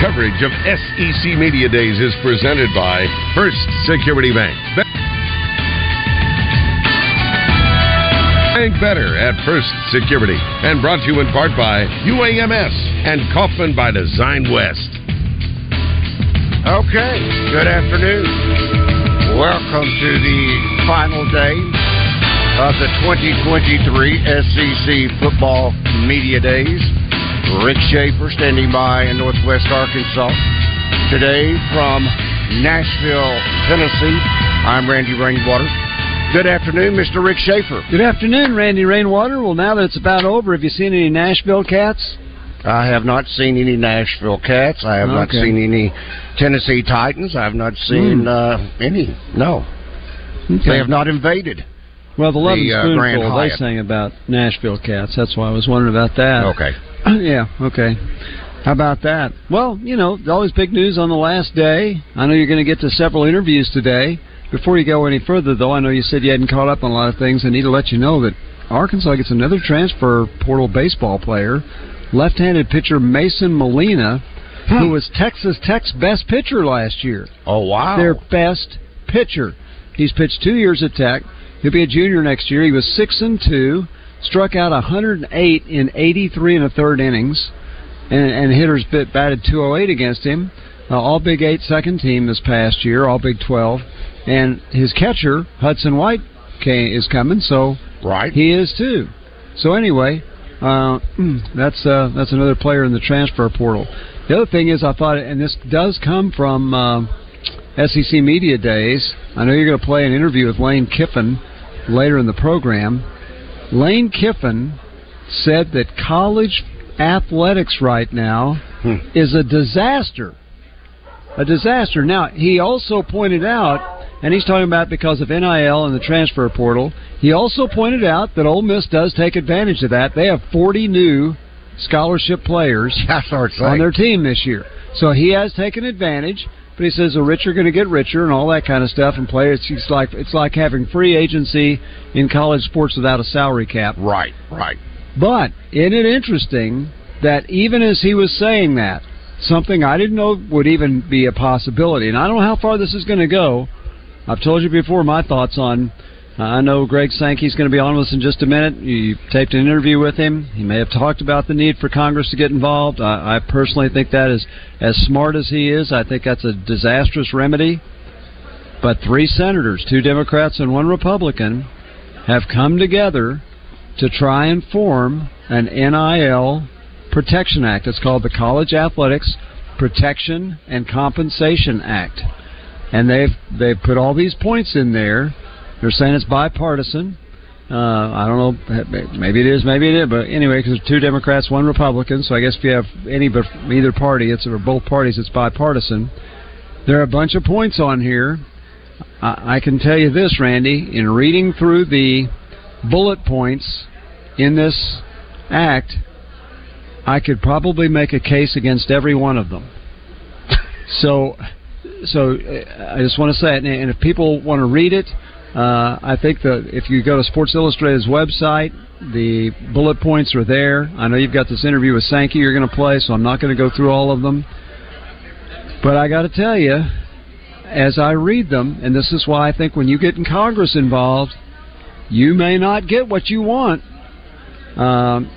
Coverage of SEC Media Days is presented by First Security Bank. Bank better at First Security. And brought to you in part by UAMS and Kaufman by Design West. Okay, good afternoon. Welcome to the final day of the 2023 SEC Football Media Days. Rick Schaeffer standing by in Northwest Arkansas. Today from Nashville, Tennessee, I'm Randy Rainwater. Good afternoon, Mr. Rick Schaeffer. Good afternoon, Randy Rainwater. Well, now that it's about over, have you seen any Nashville cats? I have not seen any Nashville Cats. I have not seen any Tennessee Titans. I have not seen Hmm. uh, any. No, they have not invaded. Well, the Love The, uh, and Grand Spoonful, they Hyatt. sang about Nashville cats. That's why I was wondering about that. Okay. yeah, okay. How about that? Well, you know, there's always big news on the last day. I know you're going to get to several interviews today. Before you go any further, though, I know you said you hadn't caught up on a lot of things. I need to let you know that Arkansas gets another transfer portal baseball player, left-handed pitcher Mason Molina, hmm. who was Texas Tech's best pitcher last year. Oh wow! Their best pitcher. He's pitched two years at Tech. He'll be a junior next year. He was six and two, struck out 108 in 83 and a third innings, and, and hitters bit batted 208 against him. Uh, all Big Eight second team this past year, all Big 12, and his catcher Hudson White came, is coming, so right he is too. So anyway, uh, that's uh, that's another player in the transfer portal. The other thing is, I thought, and this does come from uh, SEC Media Days. I know you're going to play an interview with Lane Kiffin later in the program. Lane Kiffin said that college athletics right now is a disaster. A disaster. Now, he also pointed out, and he's talking about because of NIL and the transfer portal, he also pointed out that Ole Miss does take advantage of that. They have 40 new scholarship players on their team this year. So he has taken advantage, but he says the rich are going to get richer and all that kind of stuff and play. It's, it's like it's like having free agency in college sports without a salary cap. Right, right. But isn't it interesting that even as he was saying that, something I didn't know would even be a possibility, and I don't know how far this is going to go. I've told you before my thoughts on. I know Greg Sankey's going to be on with us in just a minute. You taped an interview with him. He may have talked about the need for Congress to get involved. I, I personally think that is as smart as he is. I think that's a disastrous remedy. But three senators, two Democrats and one Republican, have come together to try and form an NIL Protection Act. It's called the College Athletics Protection and Compensation Act. And they've they've put all these points in there. They're saying it's bipartisan. Uh, I don't know. Maybe it is. Maybe it is. But anyway, because two Democrats, one Republican. So I guess if you have any but either party, it's or both parties, it's bipartisan. There are a bunch of points on here. I, I can tell you this, Randy. In reading through the bullet points in this act, I could probably make a case against every one of them. so, so uh, I just want to say it, and if people want to read it, uh, I think that if you go to Sports Illustrated's website, the bullet points are there. I know you've got this interview with Sankey you're going to play, so I'm not going to go through all of them. But I got to tell you, as I read them, and this is why I think when you get in Congress involved, you may not get what you want. Um,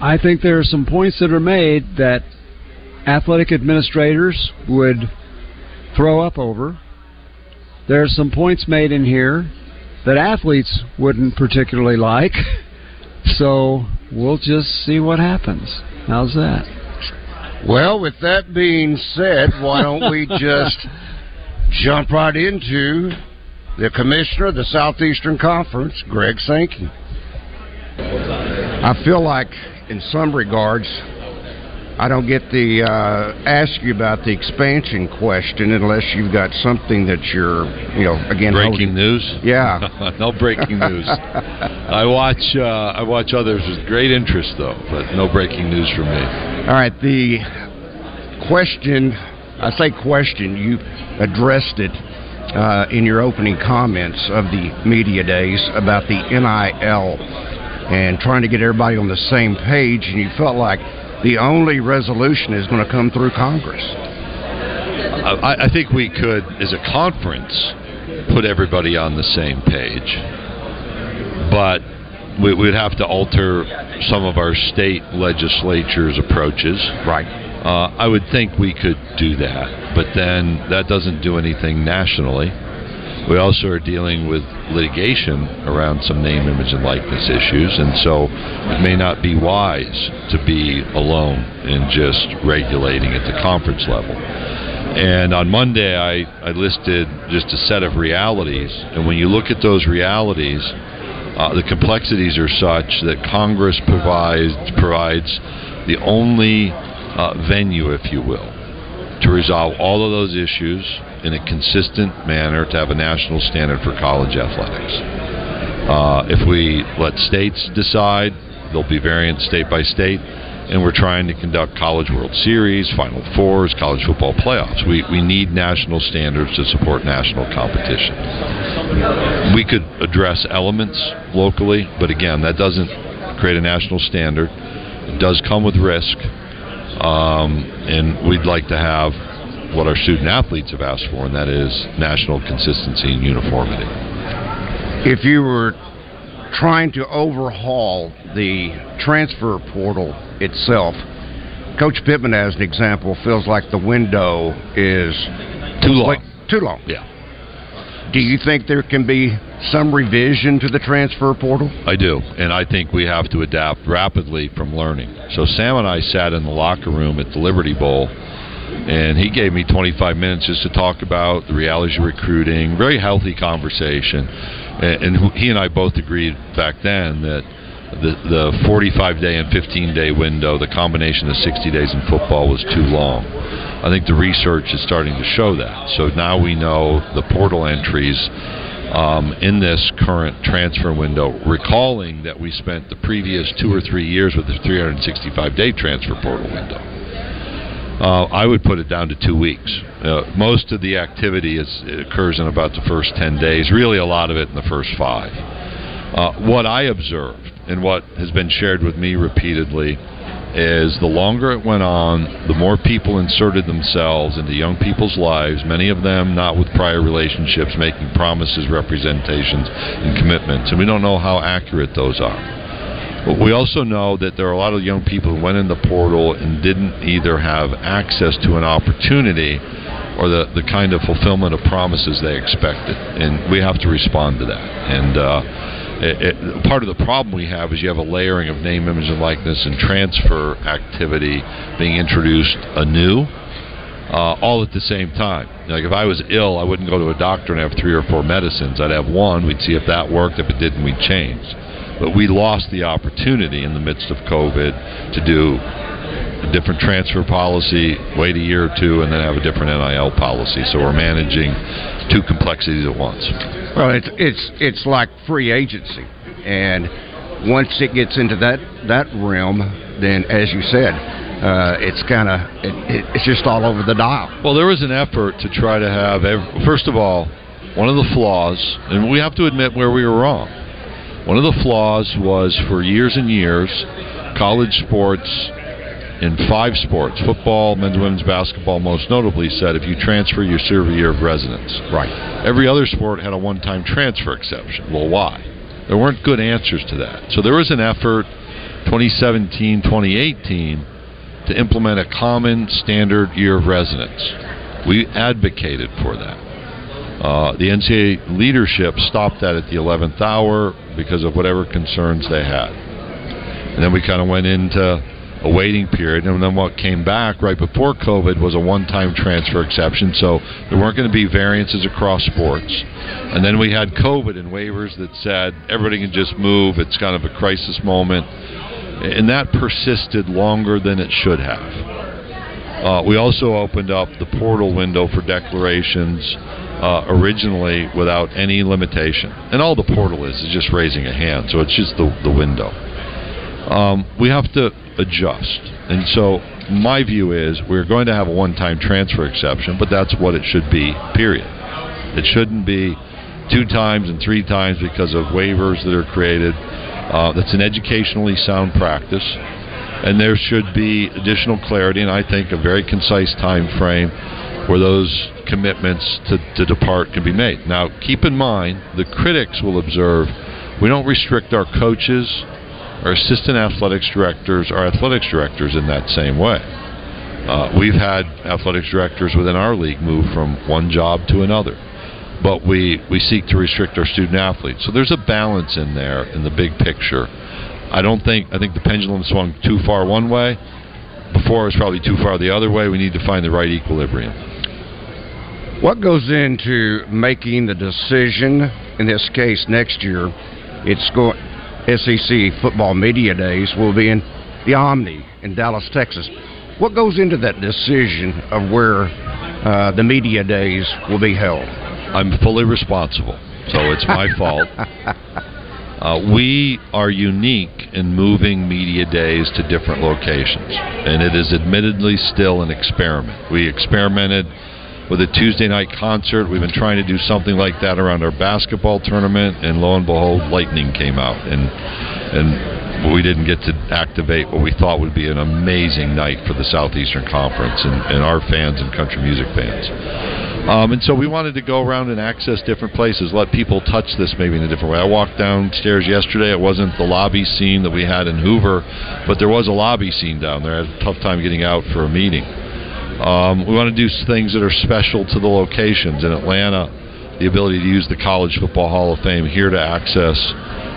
I think there are some points that are made that athletic administrators would throw up over. There's some points made in here that athletes wouldn't particularly like. So we'll just see what happens. How's that? Well, with that being said, why don't we just jump right into the commissioner of the Southeastern Conference, Greg Sankey. I feel like, in some regards, I don't get to uh, ask you about the expansion question unless you've got something that you're, you know, again breaking holding. news. Yeah, no breaking news. I watch uh, I watch others with great interest though, but no breaking news from me. All right, the question. I say question. You addressed it uh, in your opening comments of the media days about the NIL and trying to get everybody on the same page, and you felt like the only resolution is going to come through Congress. I, I think we could, as a conference, put everybody on the same page, but we, would have to alter some of our state legislatures' approaches. Right. Uh, I would think we could do that, but then that doesn't do anything nationally. We also are dealing with litigation around some name, image, and likeness issues, and so it may not be wise to be alone in just regulating at the conference level. And on Monday, I, I listed just a set of realities, and when you look at those realities, uh, the complexities are such that Congress provides provides the only uh, venue, if you will, to resolve all of those issues in a consistent manner to have a national standard for college athletics. Uh, if we let states decide, there'll be variants state by state, and we're trying to conduct College World Series, Final Fours, college football playoffs. We, we need national standards to support national competition. We could address elements locally, but again, that doesn't create a national standard. It does come with risk, um, and we'd like to have what our student athletes have asked for, and that is national consistency and uniformity. If you were trying to overhaul the transfer portal itself, Coach Pittman, as an example, feels like the window is too long. Too long. Yeah. Do you think there can be some revision to the transfer portal? I do, and I think we have to adapt rapidly from learning. So Sam and I sat in the locker room at the Liberty Bowl and he gave me 25 minutes just to talk about the realities of recruiting. Very healthy conversation, and, and he and I both agreed back then that the the 45 day and 15 day window, the combination of 60 days in football, was too long. I think the research is starting to show that. So now we know the portal entries. Um, in this current transfer window, recalling that we spent the previous two or three years with the 365 day transfer portal window. Uh, I would put it down to two weeks. Uh, most of the activity is, occurs in about the first 10 days, really a lot of it in the first five. Uh, what I observed and what has been shared with me repeatedly is the longer it went on, the more people inserted themselves into young people's lives, many of them not with prior relationships, making promises, representations, and commitments. And we don't know how accurate those are. But we also know that there are a lot of young people who went in the portal and didn't either have access to an opportunity or the, the kind of fulfillment of promises they expected. And we have to respond to that. And uh, it, it, part of the problem we have is you have a layering of name, image, and likeness and transfer activity being introduced anew. Uh, all at the same time. Like if I was ill, I wouldn't go to a doctor and have three or four medicines. I'd have one. We'd see if that worked. If it didn't, we'd change. But we lost the opportunity in the midst of COVID to do a different transfer policy, wait a year or two, and then have a different NIL policy. So we're managing two complexities at once. Well, it's it's it's like free agency, and once it gets into that that realm, then as you said, uh, it's kind of it, it, it's just all over the dial. Well, there was an effort to try to have every, first of all, one of the flaws, and we have to admit where we were wrong. One of the flaws was for years and years, college sports in five sports football, men's and women's basketball, most notably, said if you transfer, you serve a year of residence. Right. Every other sport had a one time transfer exception. Well, why? There weren't good answers to that. So there was an effort 2017, 2018 to implement a common standard year of residence. We advocated for that. Uh, the NCAA leadership stopped that at the 11th hour because of whatever concerns they had. And then we kind of went into a waiting period. And then what came back right before COVID was a one time transfer exception. So there weren't going to be variances across sports. And then we had COVID and waivers that said everybody can just move. It's kind of a crisis moment. And that persisted longer than it should have. Uh, we also opened up the portal window for declarations uh, originally without any limitation. And all the portal is is just raising a hand, so it's just the, the window. Um, we have to adjust. And so my view is we're going to have a one time transfer exception, but that's what it should be, period. It shouldn't be two times and three times because of waivers that are created. Uh, that's an educationally sound practice. And there should be additional clarity, and I think a very concise time frame where those commitments to, to depart can be made. Now, keep in mind, the critics will observe we don't restrict our coaches our assistant athletics directors our athletics directors in that same way. Uh, we've had athletics directors within our league move from one job to another, but we, we seek to restrict our student athletes. So there's a balance in there in the big picture. I don't think I think the pendulum swung too far one way. Before it was probably too far the other way. We need to find the right equilibrium. What goes into making the decision in this case next year? It's going SEC football media days will be in the Omni in Dallas, Texas. What goes into that decision of where uh, the media days will be held? I'm fully responsible, so it's my fault. Uh, we are unique in moving media days to different locations, and it is admittedly still an experiment. We experimented with a Tuesday night concert. We've been trying to do something like that around our basketball tournament, and lo and behold, lightning came out, and and we didn't get to activate what we thought would be an amazing night for the Southeastern Conference and, and our fans and country music fans. Um, and so we wanted to go around and access different places, let people touch this maybe in a different way. I walked downstairs yesterday. It wasn't the lobby scene that we had in Hoover, but there was a lobby scene down there. I had a tough time getting out for a meeting. Um, we want to do things that are special to the locations. In Atlanta, the ability to use the College Football Hall of Fame here to access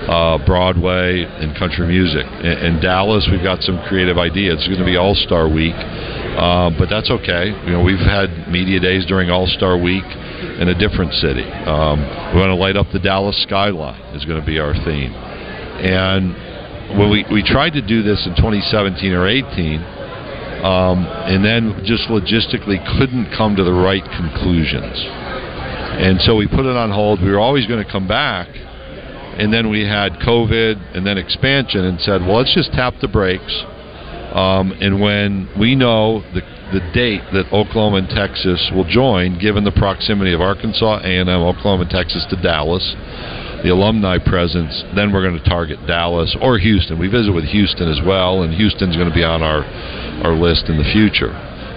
uh, Broadway and country music. In, in, Dallas, we've got some creative ideas. It's going to be All Star Week, uh, but that's okay. You know, we've had media days during All Star Week in a different city. Um, we want to light up the Dallas skyline is going to be our theme. And when we, we tried to do this in 2017 or 18, um, and then just logistically couldn't come to the right conclusions. And so we put it on hold. We were always going to come back, and then we had COVID and then expansion, and said, well, let's just tap the brakes. Um, and when we know the the date that Oklahoma and Texas will join, given the proximity of Arkansas, A&M, Oklahoma, and Texas to Dallas, the alumni presence, then we're going to target Dallas or Houston. We visit with Houston as well, and Houston's going to be on our our list in the future.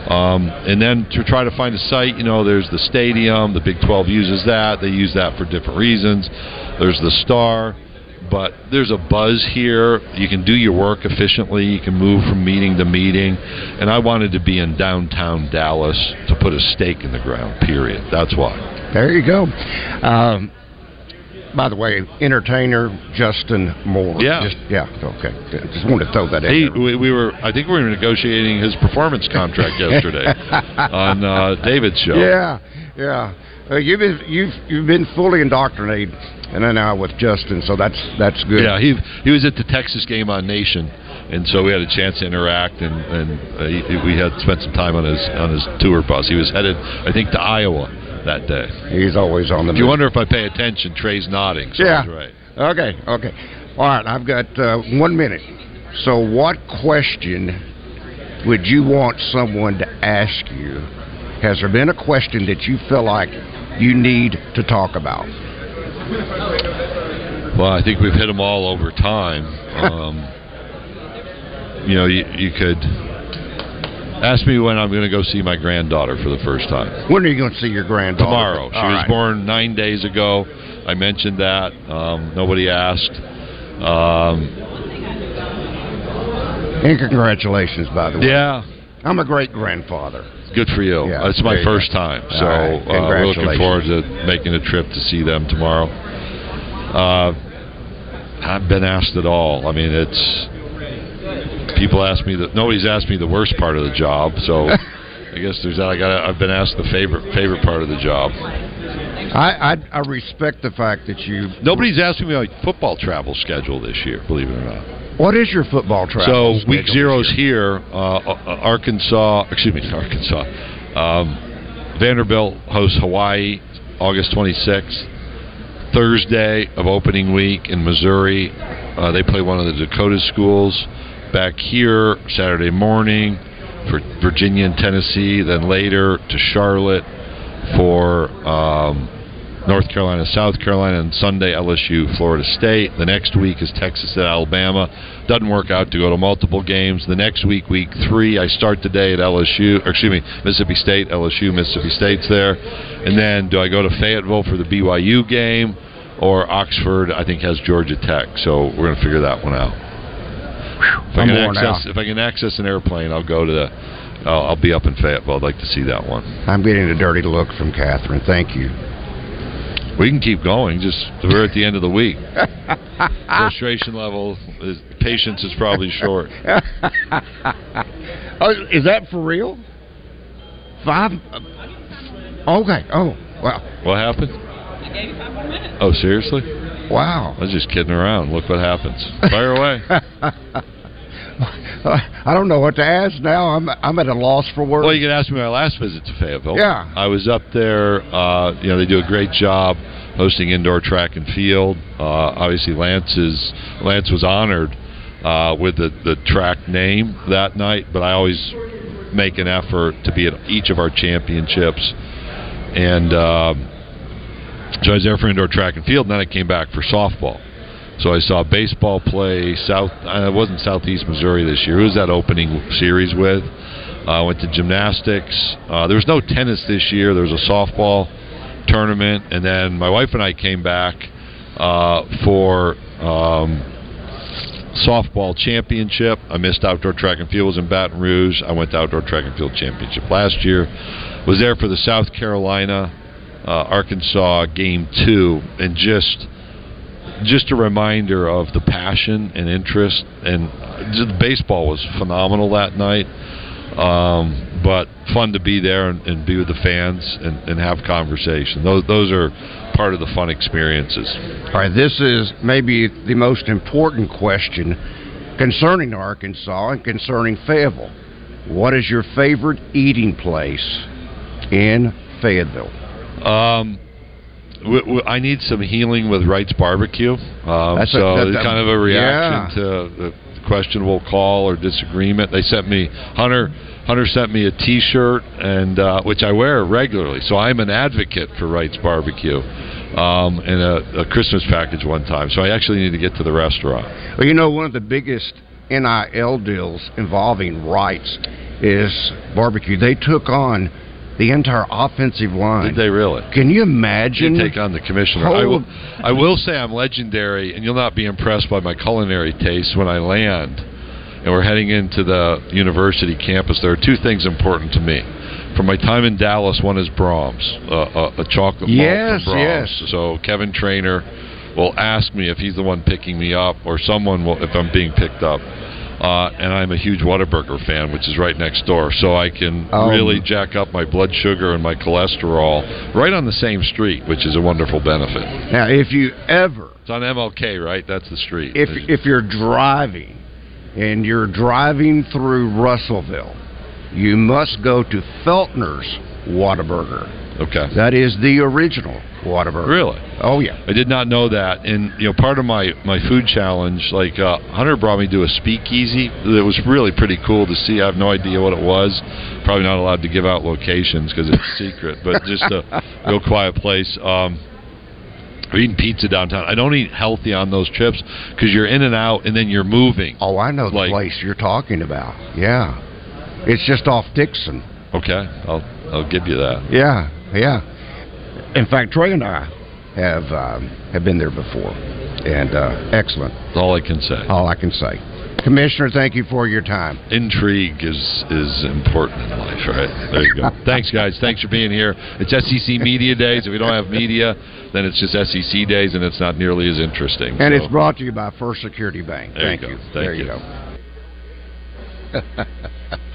Um, and then to try to find a site, you know, there's the stadium. The Big 12 uses that. They use that for different reasons. There's the Star, but there's a buzz here. You can do your work efficiently. You can move from meeting to meeting. And I wanted to be in downtown Dallas to put a stake in the ground. Period. That's why. There you go. Um, by the way, entertainer Justin Moore. Yeah, just, yeah. Okay, just wanted to throw that in. We, we, were. I think we were negotiating his performance contract yesterday on uh, David's show. Yeah, yeah. Uh, you've been you've you've been fully indoctrinated, and then now with Justin, so that's that's good. Yeah, he he was at the Texas game on Nation, and so we had a chance to interact, and and uh, he, we had spent some time on his on his tour bus. He was headed, I think, to Iowa that day. He's always on the. If you wonder if I pay attention, Trey's nodding. So yeah. right. Okay. Okay. All right. I've got uh, one minute. So, what question would you want someone to ask you? Has there been a question that you feel like you need to talk about? Well, I think we've hit them all over time. Um, you know, you, you could Ask me when I'm going to go see my granddaughter for the first time. When are you going to see your granddaughter? Tomorrow. She All was right. born nine days ago. I mentioned that. Um, nobody asked. Um, And congratulations, by the way. Yeah. I'm a great grandfather. Good for you. Yeah, it's my first go. time, so right, uh, we're looking forward to making a trip to see them tomorrow. Uh, I've been asked it all. I mean, it's people ask me that nobody's asked me the worst part of the job, so I guess there's that. I got. I've been asked the favorite favorite part of the job. I, I I respect the fact that you. Nobody's asking me my football travel schedule this year. Believe it or not. What is your football travel? So week zero's here. Uh, uh, Arkansas, excuse me, Arkansas. Um, Vanderbilt hosts Hawaii August 26th. Thursday of opening week in Missouri, uh, they play one of the Dakota schools. Back here Saturday morning for Virginia and Tennessee. Then later to Charlotte for um, North Carolina, South Carolina, and Sunday LSU, Florida State. The next week is Texas at Alabama. Doesn't work out to go to multiple games. The next week, week three, I start the day at LSU, or excuse me, Mississippi State, LSU, Mississippi State's there. And then do I go to Fayetteville for the BYU game, or Oxford? I think has Georgia Tech. So we're going to figure that one out. If I, I'm can access, out. if I can access an airplane, I'll go to the. I'll, I'll be up in Fayetteville. I'd like to see that one. I'm getting a dirty look from Catherine. Thank you. We can keep going. Just we're at the end of the week. Frustration level, is, patience is probably short. oh, is that for real? Five? Okay. Oh, wow. What happened? Oh, seriously? Wow. I was just kidding around. Look what happens. Fire away. I don't know what to ask now. I'm I'm at a loss for words. Well, you can ask me my last visit to Fayetteville. Yeah. I was up there. Uh, you know, they do a great job hosting indoor track and field. Uh, obviously, Lance is Lance was honored uh, with the the track name that night, but I always make an effort to be at each of our championships. And um, so I was there for indoor track and field, and then I came back for softball. So I saw baseball play South. Uh, it wasn't Southeast Missouri this year. Who was that opening series with? I uh, went to gymnastics. Uh, there was no tennis this year. There was a softball tournament, and then my wife and I came back uh, for um, softball championship. I missed outdoor track and field. Was in Baton Rouge. I went to outdoor track and field championship last year. Was there for the South Carolina uh, Arkansas game two, and just just a reminder of the passion and interest. And just, baseball was phenomenal that night. Um, but fun to be there and, and be with the fans and, and have conversation. Those those are part of the fun experiences. All right, this is maybe the most important question concerning Arkansas and concerning Fayetteville. What is your favorite eating place in Fayetteville? Um, w- w- I need some healing with Wright's Barbecue. Um, That's a- so that- it's that- kind of a reaction yeah. to the questionable call or disagreement. They sent me Hunter. Hunter sent me a T-shirt, and uh, which I wear regularly. So I'm an advocate for Wright's Barbecue, um, and a, a Christmas package one time. So I actually need to get to the restaurant. Well, you know, one of the biggest NIL deals involving Wright's is barbecue. They took on the entire offensive line. Did they really? Can you imagine? You take on the commissioner. I will, I will say I'm legendary, and you'll not be impressed by my culinary taste when I land. And we're heading into the university campus. There are two things important to me. From my time in Dallas, one is Braum's, uh, a, a chocolate Yes, from Braum's. yes. So Kevin Trainor will ask me if he's the one picking me up, or someone will if I'm being picked up. Uh, and I'm a huge Whataburger fan, which is right next door, so I can Um, really jack up my blood sugar and my cholesterol right on the same street, which is a wonderful benefit. now, if you ever, It's on MLK, right? That's the street. if if you're driving and you're driving through Russellville, you must go to Feltner's Whatta-Burger. Okay, That is the original Whataburger. really. Oh yeah. I did not know that, and you know, part of my my food challenge, like uh, Hunter brought me to a speakeasy that was really pretty cool to see. I have no idea what it was. Probably not allowed to give out locations because it's secret, but just a real quiet place. Um, we're eating pizza downtown. I don't eat healthy on those trips because you're in and out, and then you're moving. Oh, I know the Like- place you're talking about. Yeah. It's just off Dickson. Okay, I'll I'll give you that. Yeah, yeah. In fact, Troy and I have um, have been there before, and uh, excellent. That's all I can say. All I can say. Commissioner, thank you for your time. Intrigue is is important in life, right? There you go. Thanks, guys. Thanks for being here. It's SEC Media Days. If we don't have media, then it's just SEC Days, and it's not nearly as interesting. And So, it's brought to you by First Security Bank. There Thank go. you. Thank there you, you. go.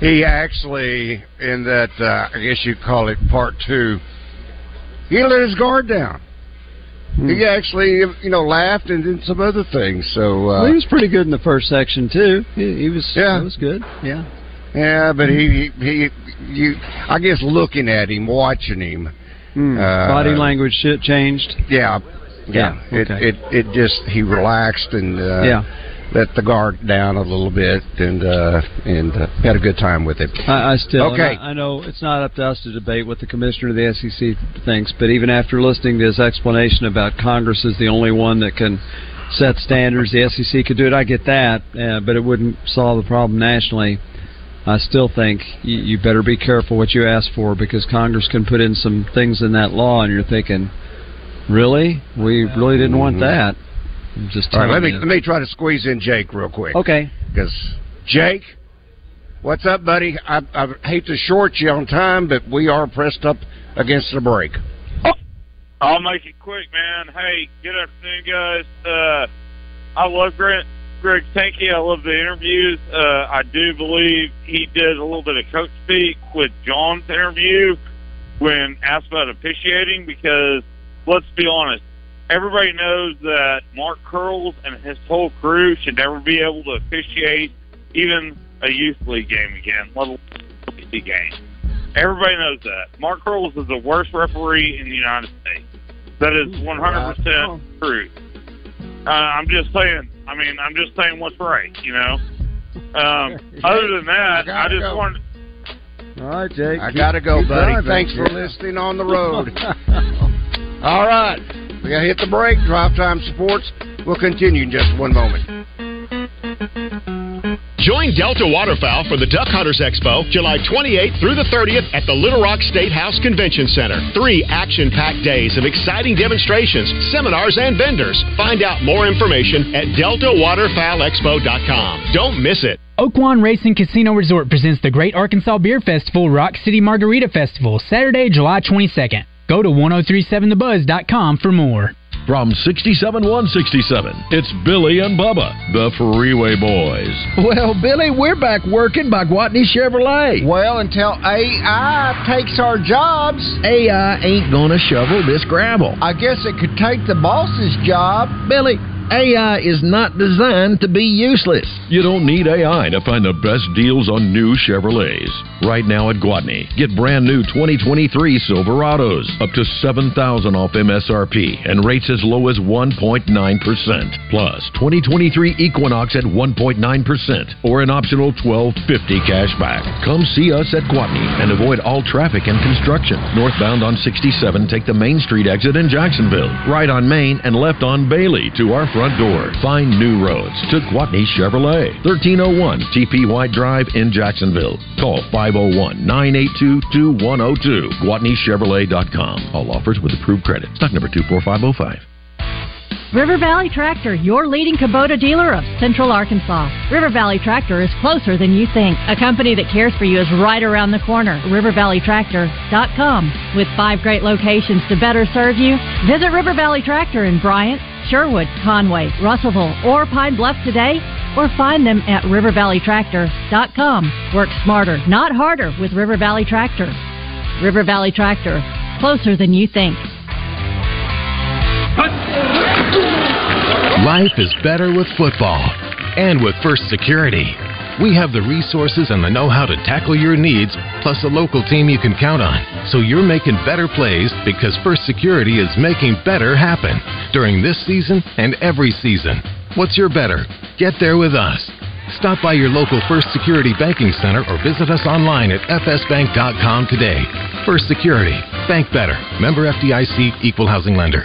he actually, in that, uh, I guess you'd call it part two, he let his guard down. Hmm. He actually, you know, laughed and did some other things. So, uh, well, he was pretty good in the first section too. He, he was. Yeah. was good. Yeah. yeah, but he, he, you, I guess looking at him, watching him, Hmm. Uh, Body language shit changed. yeah, yeah, Yeah, it, it, it just he relaxed and uh, Yeah. Let the guard down a little bit and uh, and uh, had a good time with it. I, I still. Okay. I, I know it's not up to us to debate what the commissioner of the SEC thinks, but even after listening to his explanation about Congress is the only one that can set standards, the SEC could do it. I get that, uh, but it wouldn't solve the problem nationally. I still think you, you better be careful what you ask for because Congress can put in some things in that law, and you're thinking, really, we really didn't want that. I'm just All right, let me you. let me try to squeeze in Jake real quick. Okay. Because Jake, what's up, buddy? I, I hate to short you on time, but we are pressed up against the break. I'll make it quick, man. Hey, good afternoon, guys. Uh, I love Greg, Greg Sankey. I love the interviews. Uh, I do believe he did a little bit of coach speak with John's interview when asked about officiating because let's be honest, everybody knows that Marc Curles and his whole crew should never be able to officiate even a youth league game again, let alone a league game. Everybody knows that. Marc Curles is the worst referee in the United States. That is 100% true. Uh, I'm just saying. I mean, I'm just saying what's right. You know. Um, other than that, I, gotta just go. wanted. All right, Jake. I gotta go, buddy. driving. Thanks for listening on the road. All right, we gotta hit the break. Drive time sports. We'll continue in just one moment. Join Delta Waterfowl for the Duck Hunters Expo July 28th through the 30th at the Little Rock State House Convention Center. Three action packed days of exciting demonstrations, seminars, and vendors. Find out more information at DeltaWaterfowlExpo.com. Don't miss it. Oaklawn Racing Casino Resort presents the Great Arkansas Beer Festival Rock City Margarita Festival Saturday, July 22nd. Go to 1037thebuzz.com for more. From 67167, it's Billy and Bubba, the Freeway Boys. Well, Billy, we're back working by Gwatney Chevrolet. Well, until AI takes our jobs, AI ain't gonna shovel this gravel. I guess it could take the boss's job. Billy, AI is not designed to be useless. You don't need AI to find the best deals on new Chevrolets. Right now at Gwatney, get brand new 2023 Silverados up to 7000 off MSRP and rates as low as 1.9%. Plus, 2023 Equinox at 1.9% or an optional 1250 cash back. Come see us at Gwatney and avoid all traffic and construction. Northbound on 67, take the Main Street exit in Jacksonville. Right on Main and left on Bailey to our front door. Find new roads to Gwatney Chevrolet. 1301 TP White Drive in Jacksonville. Call 501 982 2102. GwatneyChevrolet.com. All offers with approved credit. Stock number 24505. River Valley Tractor, your leading Kubota dealer of Central Arkansas. River Valley Tractor is closer than you think. A company that cares for you is right around the corner. RiverValleyTractor.com. With five great locations to better serve you, visit River Valley Tractor in Bryant, Sherwood, Conway, Russellville, or Pine Bluff today, or find them at RiverValleyTractor.com. Work smarter, not harder with River Valley Tractor. River Valley Tractor, closer than you think. Life is better with football and with First Security. We have the resources and the know how to tackle your needs, plus a local team you can count on. So you're making better plays because First Security is making better happen during this season and every season. What's your better? Get there with us. Stop by your local First Security Banking Center or visit us online at fsbank.com today. First Security. Bank better. Member FDIC Equal Housing Lender.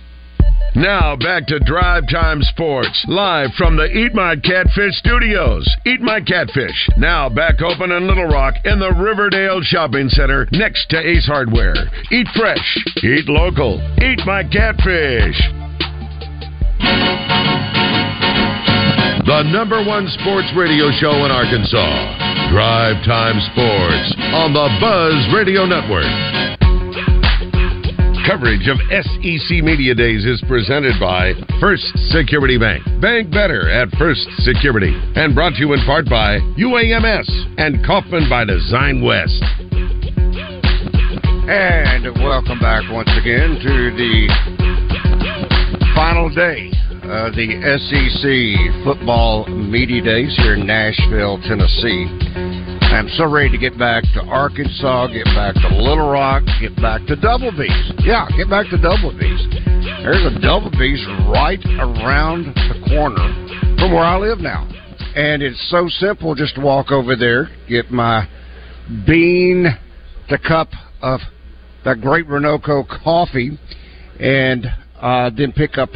Now back to Drive Time Sports, live from the Eat My Catfish studios. Eat My Catfish, now back open in Little Rock in the Riverdale Shopping Center next to Ace Hardware. Eat fresh, eat local, eat my catfish. The number one sports radio show in Arkansas. Drive Time Sports on the Buzz Radio Network. Coverage of SEC Media Days is presented by First Security Bank. Bank better at First Security. And brought to you in part by UAMS and Kaufman by Design West. And welcome back once again to the final day of the SEC Football Media Days here in Nashville, Tennessee. I'm so ready to get back to Arkansas, get back to Little Rock, get back to Double B's. Yeah, get back to Double B's. There's a Double B's right around the corner from where I live now. And it's so simple just to walk over there, get my bean to cup of that great Ronoco coffee, and uh, then pick up,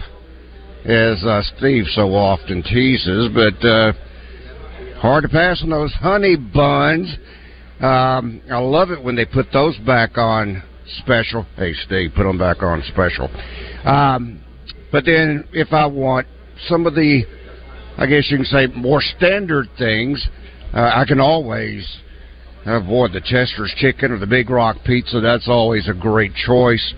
as uh, Steve so often teases, but uh, hard to pass on those honey buns. Um, I love it when they put those back on special. Hey, Steve, put them back on special. Um, but then if I want some of the, I guess you can say, more standard things, uh, I can always avoid the Chester's chicken or the Big Rock pizza. That's always a great choice.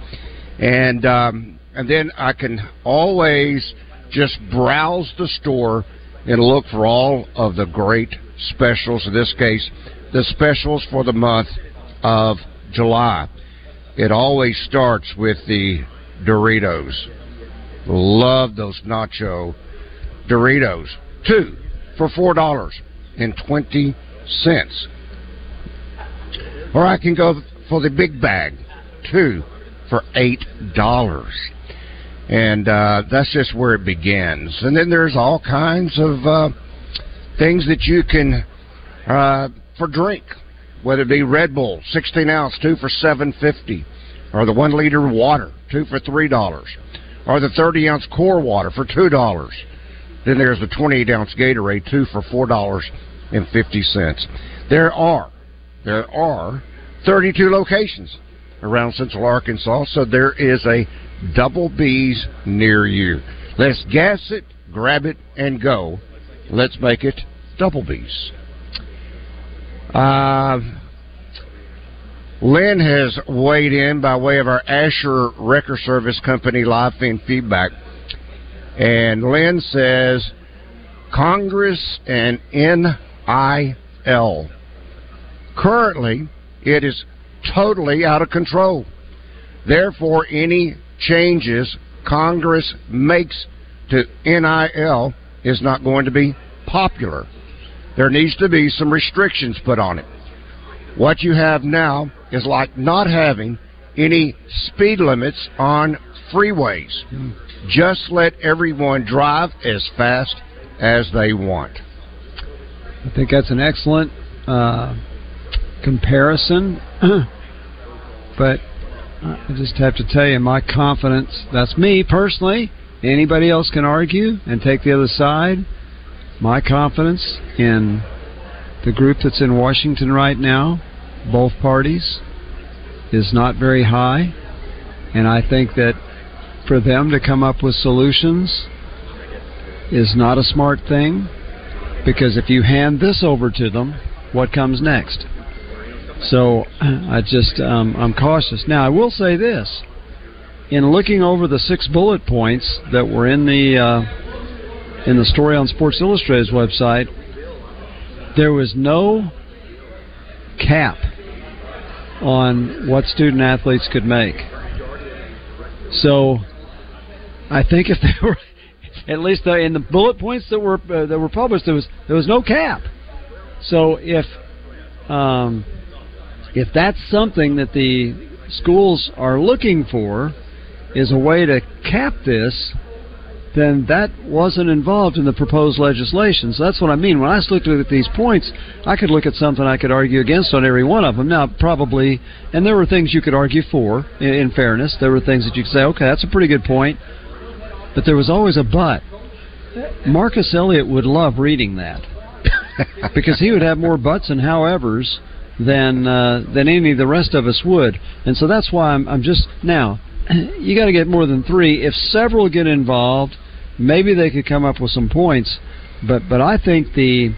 And um, and then I can always just browse the store and look for all of the great specials. In this case, the specials for the month of July. It always starts with the Doritos. Love those nacho Doritos. Two for four dollars and twenty cents. Or I can go for the big bag, two for eight dollars. And uh, that's just where it begins. And then there's all kinds of uh, things that you can uh, for drink, whether it be Red Bull, 16 ounce, two for seven fifty, or the one liter water, two for three dollars, or the 30 ounce core water for two dollars. Then there's the 28 ounce Gatorade, two for four dollars and fifty cents. There are there are 32 locations around Central Arkansas, so there is a Double B's near you. Let's gas it, grab it, and go. Let's make it Double B's. Uh, Lynn has weighed in by way of our Asher Wrecker Service Company live feed feedback. And Lynn says Congress and NIL. Currently, it is totally out of control. Therefore, any changes Congress makes to NIL is not going to be popular. There needs to be some restrictions put on it. What you have now is like not having any speed limits on freeways. Just let everyone drive as fast as they want. I think that's an excellent uh, comparison. but I just have to tell you, my confidence, that's me personally. Anybody else can argue and take the other side. My confidence in the group that's in Washington right now, both parties, is not very high. And I think that for them to come up with solutions is not a smart thing because if you hand this over to them, what comes next? So I just um, I'm cautious. Now I will say this: in looking over the six bullet points that were in the uh, in the story on Sports Illustrated's website, there was no cap on what student athletes could make. So, I think if they were at least in the bullet points that were uh, that were published, there was there was no cap. So if um, if that's something that the schools are looking for is a way to cap this, then that wasn't involved in the proposed legislation. So that's what I mean. When I looked at these points, I could look at something I could argue against on every one of them. Now, probably, and there were things you could argue for, in, in fairness. There were things that you could say, okay, that's a pretty good point. But there was always a but. Marcus Elliott would love reading that. because he would have more buts and howevers than uh, than any of the rest of us would, and so that's why I'm, I'm just now. You got to get more than three. If several get involved, maybe they could come up with some points. But but I think the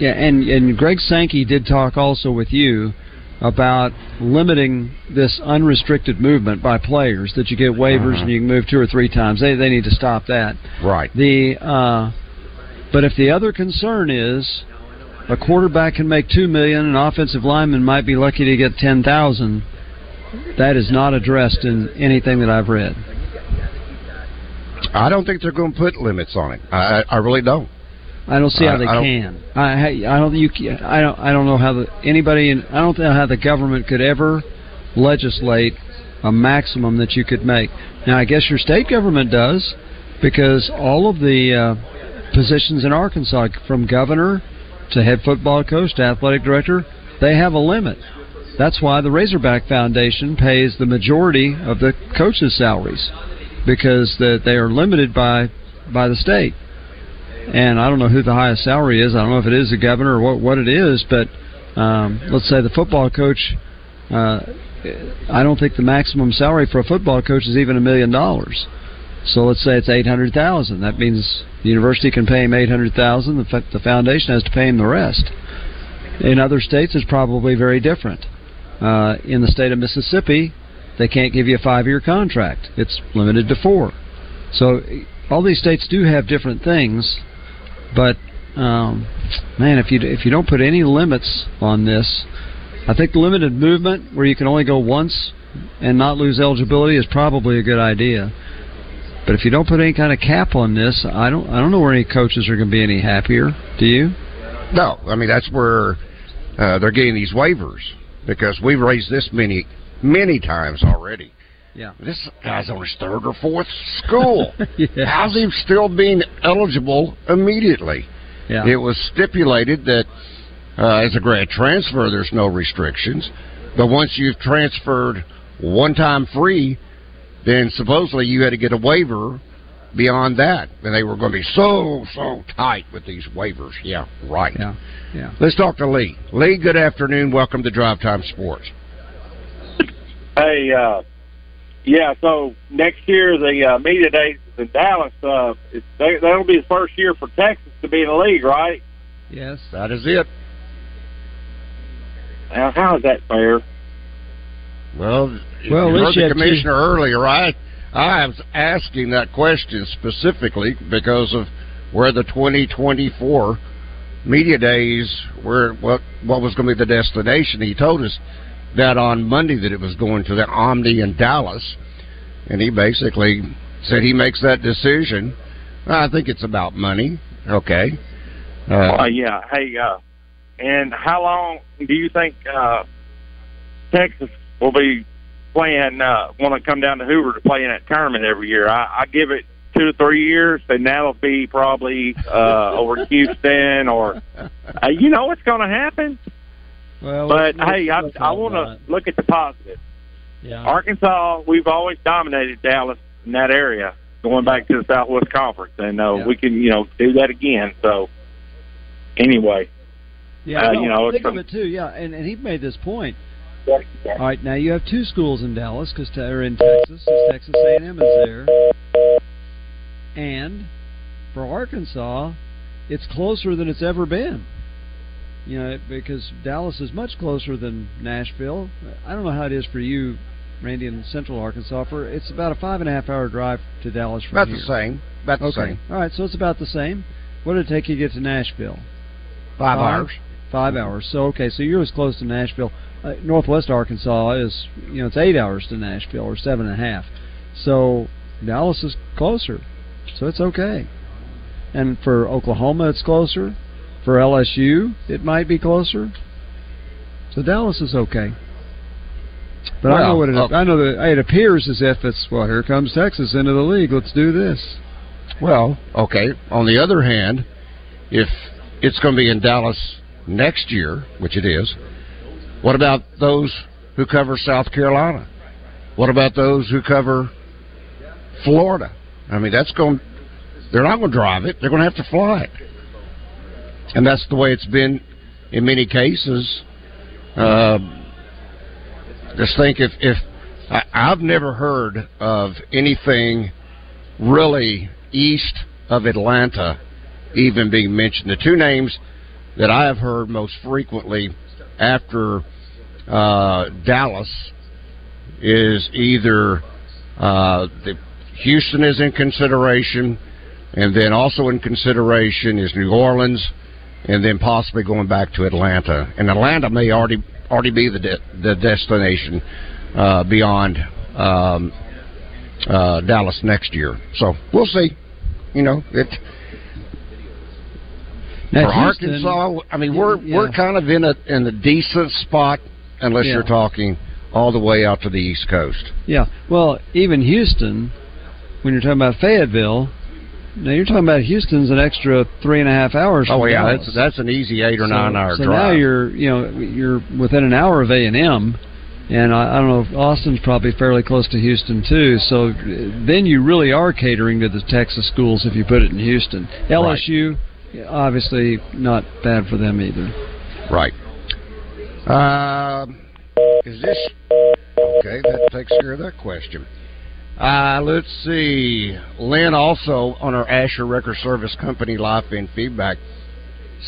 yeah, and and Greg Sankey did talk also with you about limiting this unrestricted movement by players that you get waivers Uh-huh. and you can move two or three times. They they need to stop that. Right. The uh, but if the other concern is a quarterback can make two million, an offensive lineman might be lucky to get ten thousand. That is not addressed in anything that I've read. I don't think they're going to put limits on it. I, I really don't. I don't see how they I can. I I don't you ca- I don't I don't know how the anybody in I don't know how the government could ever legislate a maximum that you could make. Now I guess your state government does because all of the uh, positions in Arkansas from governor to head football coach to athletic director, they have a limit. That's why the Razorback Foundation pays the majority of the coaches' salaries because the, they are limited by by the state and I don't know who the highest salary is. I don't know if it is the governor or what what it is, but um, let's say the football coach. Uh, I don't think the maximum salary for a football coach is even a million dollars. So let's say it's eight hundred thousand. That means the university can pay him eight hundred thousand. The, the foundation has to pay him the rest. In other states, it's probably very different. Uh, in the state of Mississippi, they can't give you a five-year contract. It's limited to four. So all these states do have different things, but um, man, if you if you don't put any limits on this, I think the limited movement where you can only go once and not lose eligibility is probably a good idea. But if you don't put any kind of cap on this, I don't I don't know where any coaches are going to be any happier. Do you? No, I mean that's where uh, they're getting these waivers because we've raised this many, many times already. Yeah. This guy's on his third or fourth school. Yeah. How's he still being eligible immediately? Yeah. It was stipulated that uh, as a grad transfer, there's no restrictions, but once you've transferred one time free, then supposedly you had to get a waiver beyond that, and they were going to be so so tight with these waivers. Yeah, right. Yeah, yeah. Let's talk to Lee. Lee, good afternoon. Welcome to Drive Time Sports. Hey, uh, yeah. So next year the uh, media days in Dallas. Uh, it's, they, that'll be the first year for Texas to be in the league, right? Yes, that is it. Now, how is that fair? Well, Well, you heard the had two- commissioner earlier. I I was asking that question specifically because of where the 2024 media days where what what was going to be the destination. He told us that on Monday that it was going to the Omni in Dallas, and he basically said he makes that decision. I think it's about money. Okay. Uh, yeah. Hey, uh, and how long do you think uh, Texas will be playing? Uh, Want to come down to Hoover to play in that tournament every year? I, I give it two to three years, and that'll be probably uh, over Houston or uh, you know what's going to happen. Well, but let's- hey, I, let's I hope want to look at the positive. Yeah. Arkansas, we've always dominated Dallas in that area, going back to the Southwest Conference, and uh, Yeah. we can you know do that again. So anyway, Yeah, uh, no, you know, think it's of it too. Yeah, and, and he made this point. All right, now you have two schools in Dallas because they're in Texas. 'cause Texas A&M is there, and for Arkansas, it's closer than it's ever been. You know, because Dallas is much closer than Nashville. I don't know how it is for you, Randy in Central Arkansas. For it's about a five and a half hour drive to Dallas from About here. the same. About the okay. same. All right, so it's about the same. What did it take you to get to Nashville? Five hours. Five hours. So okay, so you're as close to Nashville. Uh, Northwest Arkansas is you know it's eight hours to Nashville or seven and a half. So Dallas is closer, so it's okay. And for Oklahoma, it's closer. For LSU, it might be closer. So Dallas is okay. But I know what it. I know that it appears as if it's well. Here comes Texas into the league. Let's do this. Well, okay. On the other hand, if it's going to be in Dallas next year, which it is, what about those who cover South Carolina? What about those who cover Florida? I mean, that's going. They're not going to drive it. They're going to have to fly it, and that's the way it's been in many cases. Uh, just think if if I, I've never heard of anything really east of Atlanta even being mentioned. The two names that I have heard most frequently after uh, Dallas is either uh, the Houston is in consideration, and then also in consideration is New Orleans, and then possibly going back to Atlanta. And Atlanta may already already be the de- the destination uh, beyond um, uh, Dallas next year. So we'll see. You know it. Now, for Houston- Arkansas, I mean we're Yeah. we're kind of in a in a decent spot unless Yeah. you're talking all the way out to the East Coast. Yeah. Well, even Houston, when you're talking about Fayetteville, now you're talking about Houston's an extra three and a half hours. Oh yeah, Dallas. that's that's an easy eight or so, nine hour so drive. now you're you know you're within an hour of A and M, and I, I don't know Austin's probably fairly close to Houston too. So uh, then you really are catering to the Texas schools if you put it in Houston. LSU, obviously not bad for them either. Right. Um, is this okay? That takes care of that question. Uh, let's see. Lynn also on our Asher Record Service Company live in feedback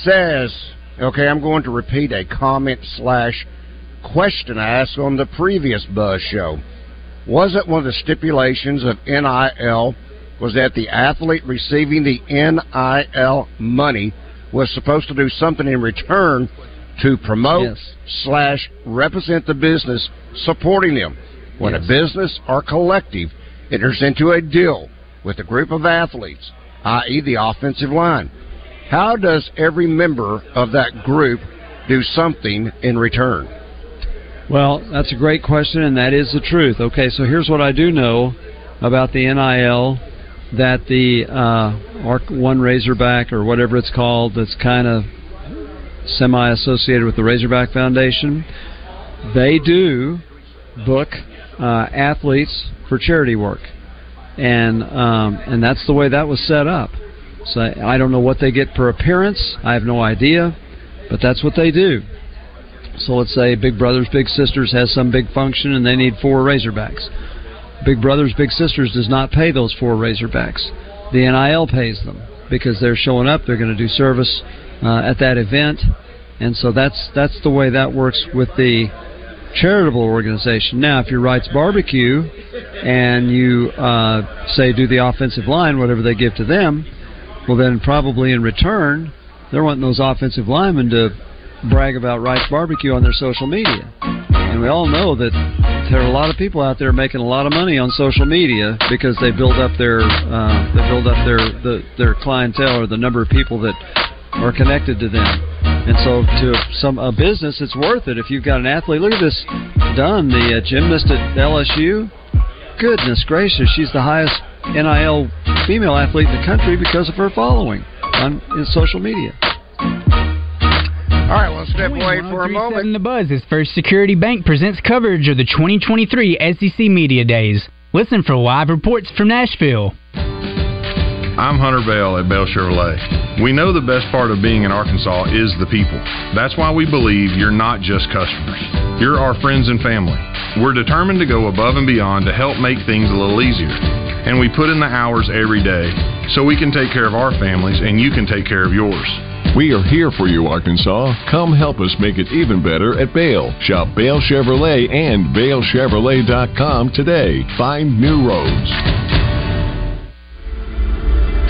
says, "Okay, I'm going to repeat a comment slash question I asked on the previous Buzz show. Was it one of the stipulations of NIL was that the athlete receiving the NIL money was supposed to do something in return to promote slash represent the business supporting them. When Yes. a business or collective enters into a deal with a group of athletes, i.e., the offensive line, how does every member of that group do something in return? Well, that's a great question, and that is the truth. Okay, so here's what I do know about the NIL that the uh, Arc One Razorback or whatever it's called, that's kind of semi associated with the Razorback Foundation, they do book uh, athletes for charity work, and um, and that's the way that was set up. So I don't know what they get per appearance. I have no idea, but that's what they do. So let's say Big Brothers Big Sisters has some big function and they need four Razorbacks. Big Brothers Big Sisters does not pay those four Razorbacks. The NIL pays them because they're showing up. They're going to do service uh, at that event, and so that's that's the way that works with the charitable organization. Now, if you're Wright's Barbecue and you uh, say do the offensive line, whatever they give to them, well then probably in return they're wanting those offensive linemen to brag about Wright's Barbecue on their social media. And we all know that there are a lot of people out there making a lot of money on social media because they build up their uh, they build up their the, their clientele or the number of people that are connected to them. And so to some a business, it's worth it if you've got an athlete. Look at this, Dunne, the uh, gymnast at LSU. Goodness gracious, she's the highest NIL female athlete in the country because of her following on in social media. All right, we'll step away for a moment. 1037 The Buzz is First Security Bank presents coverage of the 2023 SEC Media Days. Listen for live reports from Nashville. I'm Hunter Bale at Bale Chevrolet. We know the best part of being in Arkansas is the people. That's why we believe you're not just customers. You're our friends and family. We're determined to go above and beyond to help make things a little easier. And we put in the hours every day so we can take care of our families and you can take care of yours. We are here for you, Arkansas. Come help us make it even better at Bale. Shop Bale Chevrolet and BaleChevrolet.com today. Find new roads.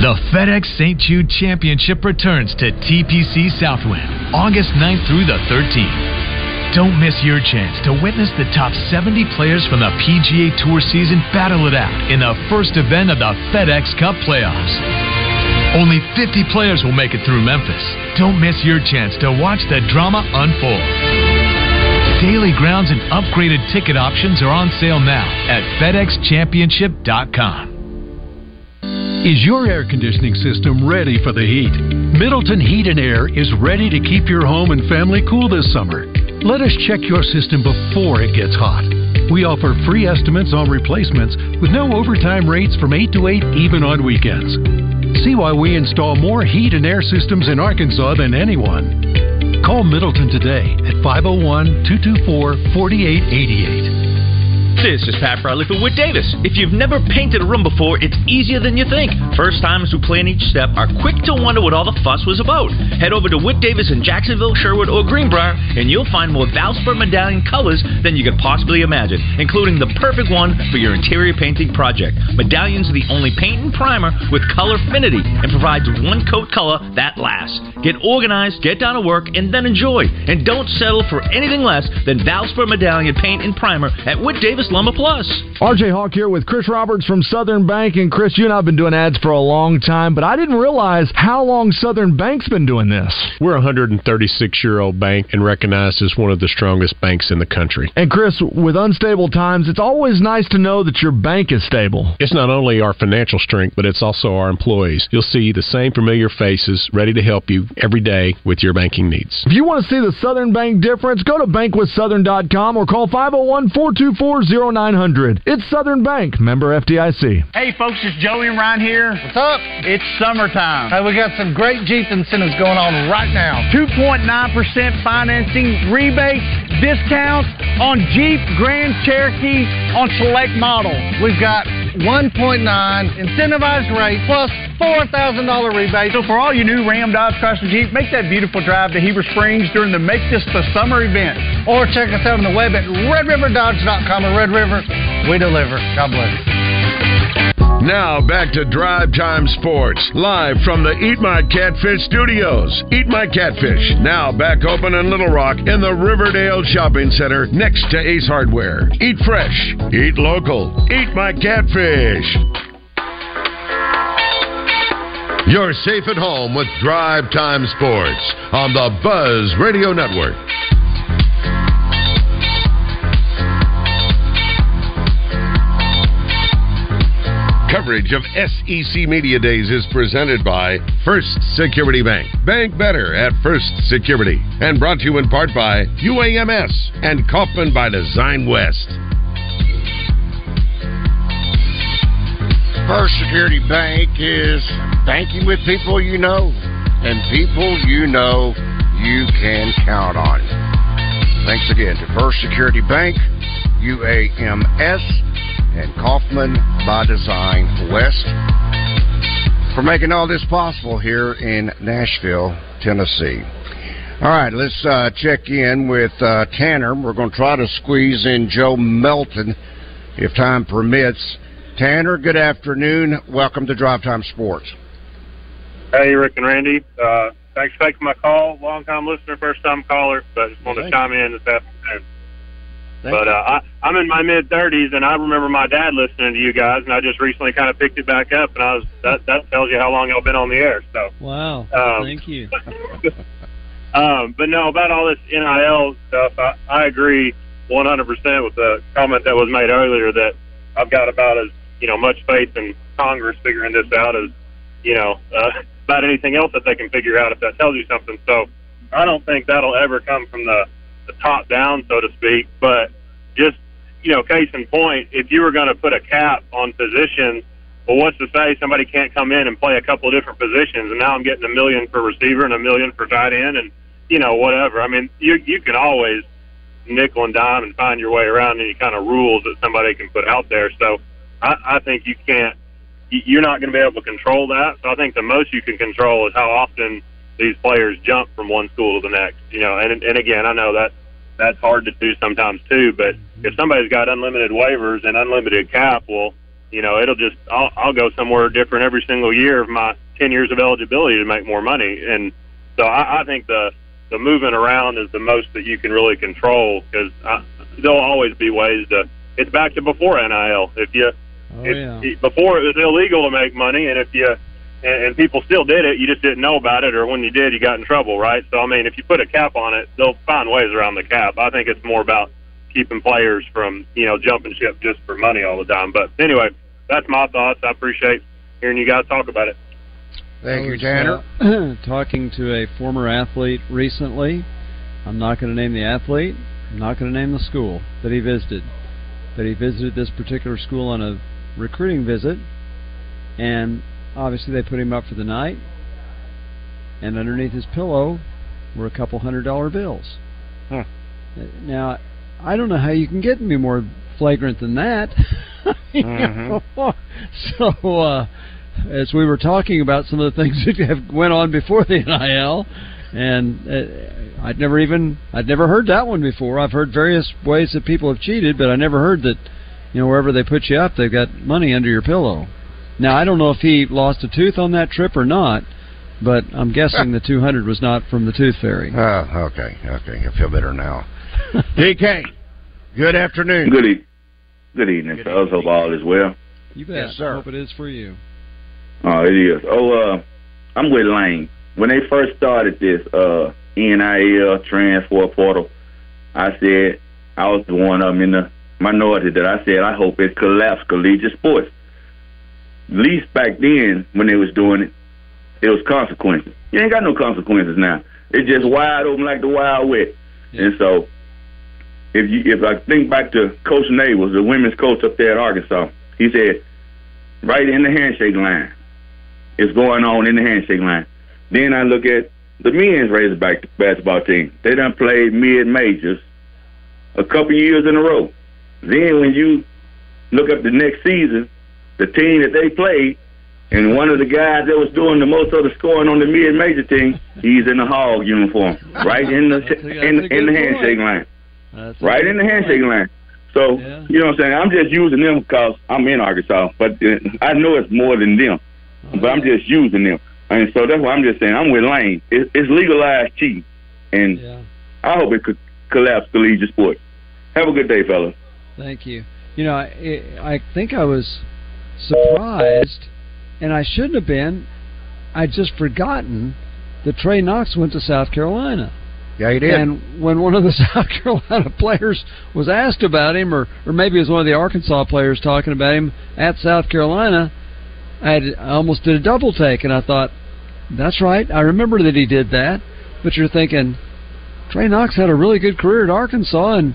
The FedEx St. Jude Championship returns to TPC Southwind August 9th through the 13th. Don't miss your chance to witness the top 70 players from the PGA Tour season battle it out in the first event of the FedEx Cup playoffs. Only 50 players will make it through Memphis. Don't miss your chance to watch the drama unfold. Daily grounds and upgraded ticket options are on sale now at FedExChampionship.com. Is your air conditioning system ready for the heat? Middleton Heat and Air is ready to keep your home and family cool this summer. Let us check your system before it gets hot. We offer free estimates on replacements with no overtime rates from 8 to 8 even on weekends. See why we install more heat and air systems in Arkansas than anyone. Call Middleton today at 501 224 4888. This is Pat Bradley for Wood Davis. If you've never painted a room before, it's easier than you think. First timers who plan each step are quick to wonder what all the fuss was about. Head over to Wood Davis in Jacksonville, Sherwood, or Greenbrier, and you'll find more Valspar medallion colors than you could possibly imagine, including the perfect one for your interior painting project. Medallions are the only paint and primer with color affinity and provides one coat color that lasts. Get organized, get down to work, and then enjoy. And don't settle for anything less than Valspar medallion paint and primer at Wood Davis Lumber Plus. RJ Hawk here with Chris Roberts from Southern Bank. And Chris, you and I have been doing ads for a long time, but I didn't realize how long Southern Bank's been doing this. We're a 136 year old bank and recognized as one of the strongest banks in the country. And Chris, with unstable times, it's always nice to know that your bank is stable. It's not only our financial strength, but it's also our employees. You'll see the same familiar faces ready to help you every day with your banking needs. If you want to see the Southern Bank difference, go to bankwithsouthern.com or call 501 424 0900. It's Southern Bank, member FDIC. Hey folks, it's Joey and Ryan here. What's up? It's summertime. Hey, we got some great Jeep incentives going on right now. 2.9% financing, rebates, discounts on Jeep, Grand Cherokee, on select models. We've got 1.9 incentivized rate plus $4,000 rebate. So for all you new Ram, Dodge, Chrysler, Jeep, make that beautiful drive to Heber Springs during the Make This the Summer event. Or check us out on the web at redriverdodge.com or Red River. We deliver. God bless. Now back to Drive Time Sports, live from the Eat My Catfish studios. Eat My Catfish, now back open in Little Rock in the Riverdale Shopping Center next to Ace Hardware. Eat fresh, eat local, eat my catfish. You're safe at home with Drive Time Sports on the Buzz Radio Network. Coverage of SEC Media Days is presented by First Security Bank. Bank better at First Security. And brought to you in part by UAMS and Kaufman by Design West. First Security Bank is banking with people you know and people you know you can count on. Thanks again to First Security Bank, UAMS, and Kaufman by Design West for making all this possible here in Nashville, Tennessee. All right, let's uh, check in with uh, Tanner. We're going to try to squeeze in Joe Milton if time permits. Tanner, good afternoon. Welcome to Drive Time Sports. Hey, Rick and Randy. Uh, thanks for taking my call. Long time listener, first time caller, but just wanted to chime in this afternoon. But uh, I, I'm in my mid 30s, and I remember my dad listening to you guys, and I just recently kind of picked it back up, and I was that that tells you how long I've been on the air. So Wow. Um, Thank you. um, but no, about all this NIL stuff, I, I agree 100% with the comment that was made earlier that I've got about as you know much faith in Congress figuring this out as you know uh, about anything else that they can figure out if that tells you something. So I don't think that'll ever come from the the top down, so to speak. But just you know, case in point, if you were going to put a cap on positions, well, what's to say somebody can't come in and play a couple of different positions? And now I'm getting a million for receiver and a million for tight end, and you know whatever. I mean, you you can always nickel and dime and find your way around any kind of rules that somebody can put out there. So I, I think you can't. you- You're not going to be able to control that. So I think the most you can control is how often these players jump from one school to the next. You know, and and again, I know that that's hard to do sometimes too. But if mhm. somebody's got unlimited waivers and unlimited cap, well, you know, it'll just I'll, I'll go somewhere different every single year of my ten years of eligibility to make more money. And so I, I think the the moving around is the most that you can really control because there'll always be ways to. It's back to before NIL. If you Oh, if, yeah. before it was illegal to make money, and if you and, and people still did it, you just didn't know about it, or when you did, you got in trouble, right? So I mean, if you put a cap on it, they'll find ways around the cap. I think it's more about keeping players from you know jumping ship just for money all the time. But anyway, that's my thoughts. I appreciate hearing you guys talk about it. Thank you, Tanner. uh, talking to a former athlete recently. I'm not going to name the athlete. I'm not going to name the school that he visited. But he visited this particular school on a recruiting visit, and obviously they put him up for the night. And underneath his pillow were a couple hundred dollar bills. Huh. Now, I don't know how you can get me more flagrant than that. Mhm. So, uh, as we were talking about some of the things that have went on before the NIL, and uh, I'd never even I'd never heard that one before. I've heard various ways that people have cheated, but I never heard that you know wherever they put you up, they've got money under your pillow. Now I don't know if he lost a tooth on that trip or not, but I'm guessing the 200 was not from the tooth fairy. Oh, okay, okay. I feel better now. DK, good afternoon. Good, e- good evening, fellas. Hope all is well. You bet. Yes, sir. Hope it is for you. Oh, it is. Oh, uh, I'm with Lane. When they first started this uh, NIL transfer portal, I said I was the one of them in the minority that I said I hope it collapsed collegiate sports. At least back then, when they was doing it, it was consequences. You ain't got no consequences now. It's just wide open like the Wild West. And so, if you if I think back to Coach Neighbors, the women's coach up there at Arkansas, he said, right in the handshake line, it's going on in the handshake line. Then I look at the men's Razorback basketball team. They done played mid majors a couple years in a row. Then when you look up the next season, the team that they played, and one of the guys that was doing the most of the scoring on the mid major team, he's in the hog uniform, right in the a- in, in the handshake point. line, That's right in the point. handshake line. So you know what I'm saying? I'm just using them because I'm in Arkansas, but uh, I know it's more than them. But I'm just using them, and so that's why I'm just saying I'm with Lane. It, it's legalized cheating, and I hope it could collapse collegiate sports. Have a good day, fellas. Thank you. You know, I, I think I was surprised, and I shouldn't have been. I'd just forgotten that Trey Knox went to South Carolina. Yeah, he did. And when one of the South Carolina players was asked about him, or or maybe it was one of the Arkansas players talking about him at South Carolina, I, had, I almost did a double take, and I thought, that's right. I remember that he did that. But you're thinking, Trey Knox had a really good career at Arkansas, and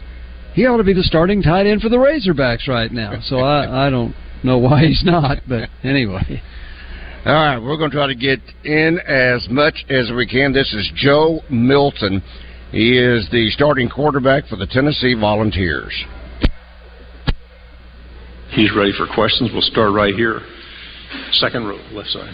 he ought to be the starting tight end for the Razorbacks right now. So I, I don't know why he's not, but anyway. All right, we're going to try to get in as much as we can. This is Joe Milton. He is the starting quarterback for the Tennessee Volunteers. He's ready for questions. We'll start right here. Second row, left side.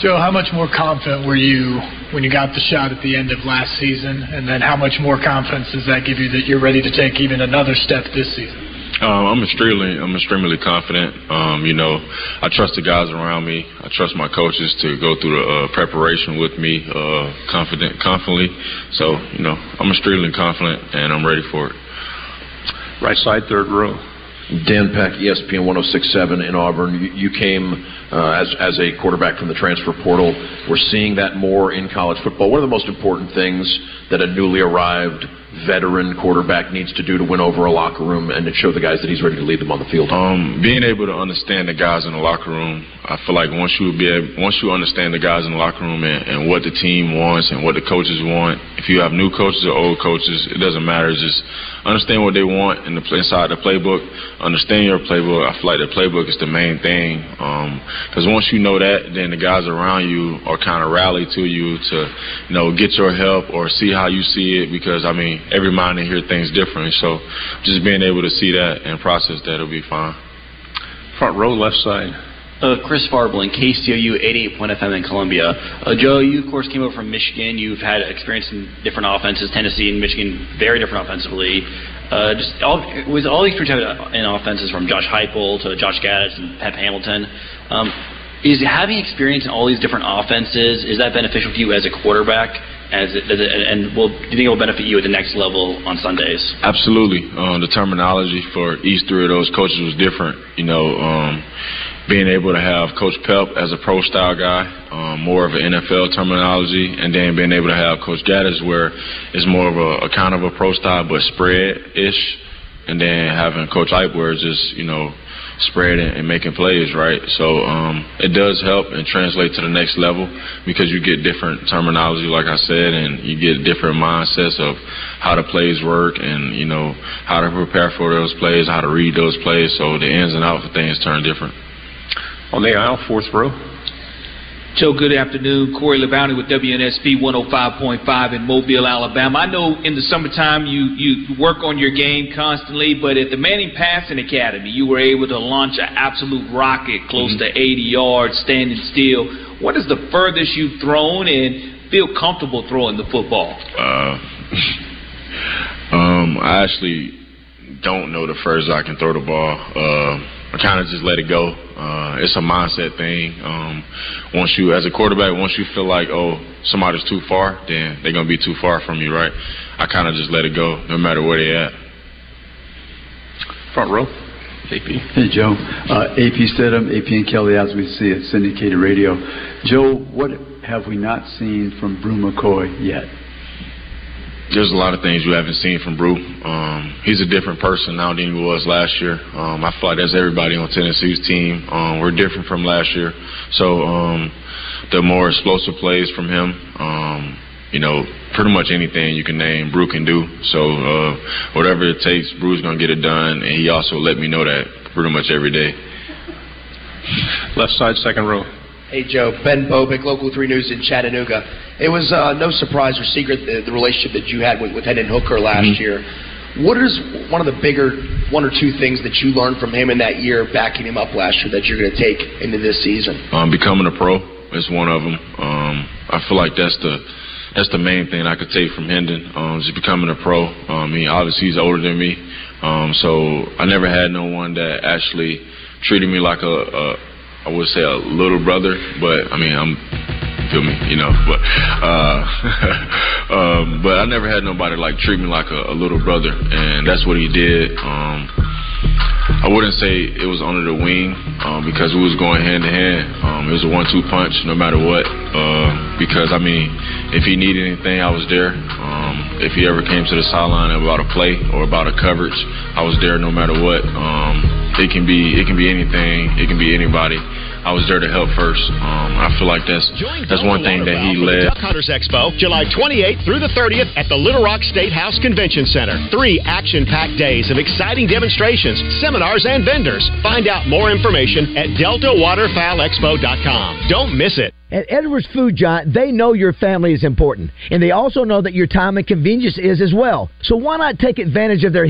Joe, how much more confident were you when you got the shot at the end of last season? And then how much more confidence does that give you that you're ready to take even another step this season? Um, I'm extremely, I'm extremely confident. Um, you know, I trust the guys around me. I trust my coaches to go through the uh, preparation with me, uh, confident, confidently. So, you know, I'm extremely confident and I'm ready for it. Right side, third row. Dan Peck, ESPN 1067 in Auburn. You, you came uh, as, as a quarterback from the transfer portal. We're seeing that more in college football. One of the most important things that a newly arrived veteran quarterback needs to do to win over a locker room and to show the guys that he's ready to lead them on the field? Um, being able to understand the guys in the locker room, I feel like once you be able, once you understand the guys in the locker room and, and what the team wants and what the coaches want, if you have new coaches or old coaches, it doesn't matter. Just understand what they want in the inside the playbook. Understand your playbook. I feel like the playbook is the main thing. Because once you know that, then the guys around you are kind of rally to you to, you know, get your help or see how you see it. Because I mean, every mind in here thinks different. So just being able to see that and process that will be fine. Front row, left side. Uh, Chris Farble in KCOU 88.FM FM in Columbia. Uh, Joe, you of course came over from Michigan. You've had experience in different offenses. Tennessee and Michigan, very different offensively. Uh, just all, with all these three types of in offenses, from Josh Heupel to Josh Gattis and Pep Hamilton, um, is having experience in all these different offenses is that beneficial to you as a quarterback? As it, does it, and will do you think it will benefit you at the next level on Sundays? Absolutely. Um, the terminology for each three of those coaches was different. You know, um, being able to have Coach Pep as a pro style guy, um, more of an NFL terminology, and then being able to have Coach Gattis where it's more of a, a kind of a pro style but spread ish, and then having Coach Ike where it's just you know spread and, and making plays right. So um, it does help and translate to the next level because you get different terminology, like I said, and you get different mindsets of how the plays work and you know how to prepare for those plays, how to read those plays. So the ins and outs of things turn different. On the aisle, fourth row. Joe, good afternoon. Corey Labounty with WNSP 105.5 in Mobile, Alabama. I know in the summertime you, you work on your game constantly, but at the Manning Passing Academy, you were able to launch an absolute rocket close mm-hmm. to 80 yards, standing still. What is the furthest you've thrown and feel comfortable throwing the football? Uh, um, I actually don't know the furthest I can throw the ball. Uh, I kind of just let it go. Uh, it's a mindset thing. Um, once you, as a quarterback, once you feel like, oh, somebody's too far, then they're gonna be too far from you, right? I kind of just let it go, no matter where they're at. Front row. AP. Hey, Joe. Uh, AP Stidham, AP and Kelly, as we see it, syndicated radio. Joe, what have we not seen from Bru McCoy yet? There's a lot of things you haven't seen from Bru. Um, he's a different person now than he was last year. Um, I feel like that's everybody on Tennessee's team. Um, we're different from last year. So um, the more explosive plays from him, um, you know, pretty much anything you can name, Bru can do. So uh, whatever it takes, Bru's going to get it done. And he also let me know that pretty much every day. Left side, second row. Hey, Joe. Ben Bobick, Local 3 News in Chattanooga. It was uh, no surprise or secret the, the, relationship that you had with, with Hendon Hooker last mm-hmm. year. What is one of the bigger one or two things that you learned from him in that year, backing him up last year, that you're going to take into this season? Um, becoming a pro is one of them. Um, I feel like that's the that's the main thing I could take from Hendon. Um, just becoming a pro. Um, mean, obviously he's older than me, um, so I never had no one that actually treated me like a, a I would say a little brother, but I mean I'm feel me, you know. But uh, um, but I never had nobody like treat me like a, a little brother, and that's what he did. Um, I wouldn't say it was under the wing um, because we was going hand to hand. Um, it was a one-two punch, no matter what. Uh, because I mean, if he needed anything, I was there. Um, if he ever came to the sideline about a play or about a coverage, I was there no matter what. Um, it can be it can be anything. It can be anybody. I was there to help first. Um, I feel like that's that's one thing that he led. Duck Hunters Expo, July 28th through the 30th at the Little Rock State House Convention Center. Three action-packed days of exciting demonstrations, seminars, and vendors. Find out more information at DeltaWaterfowlExpo.com. Don't miss it. At Edwards Food Giant, they know your family is important, and they also know that your time and convenience is as well. So why not take advantage of their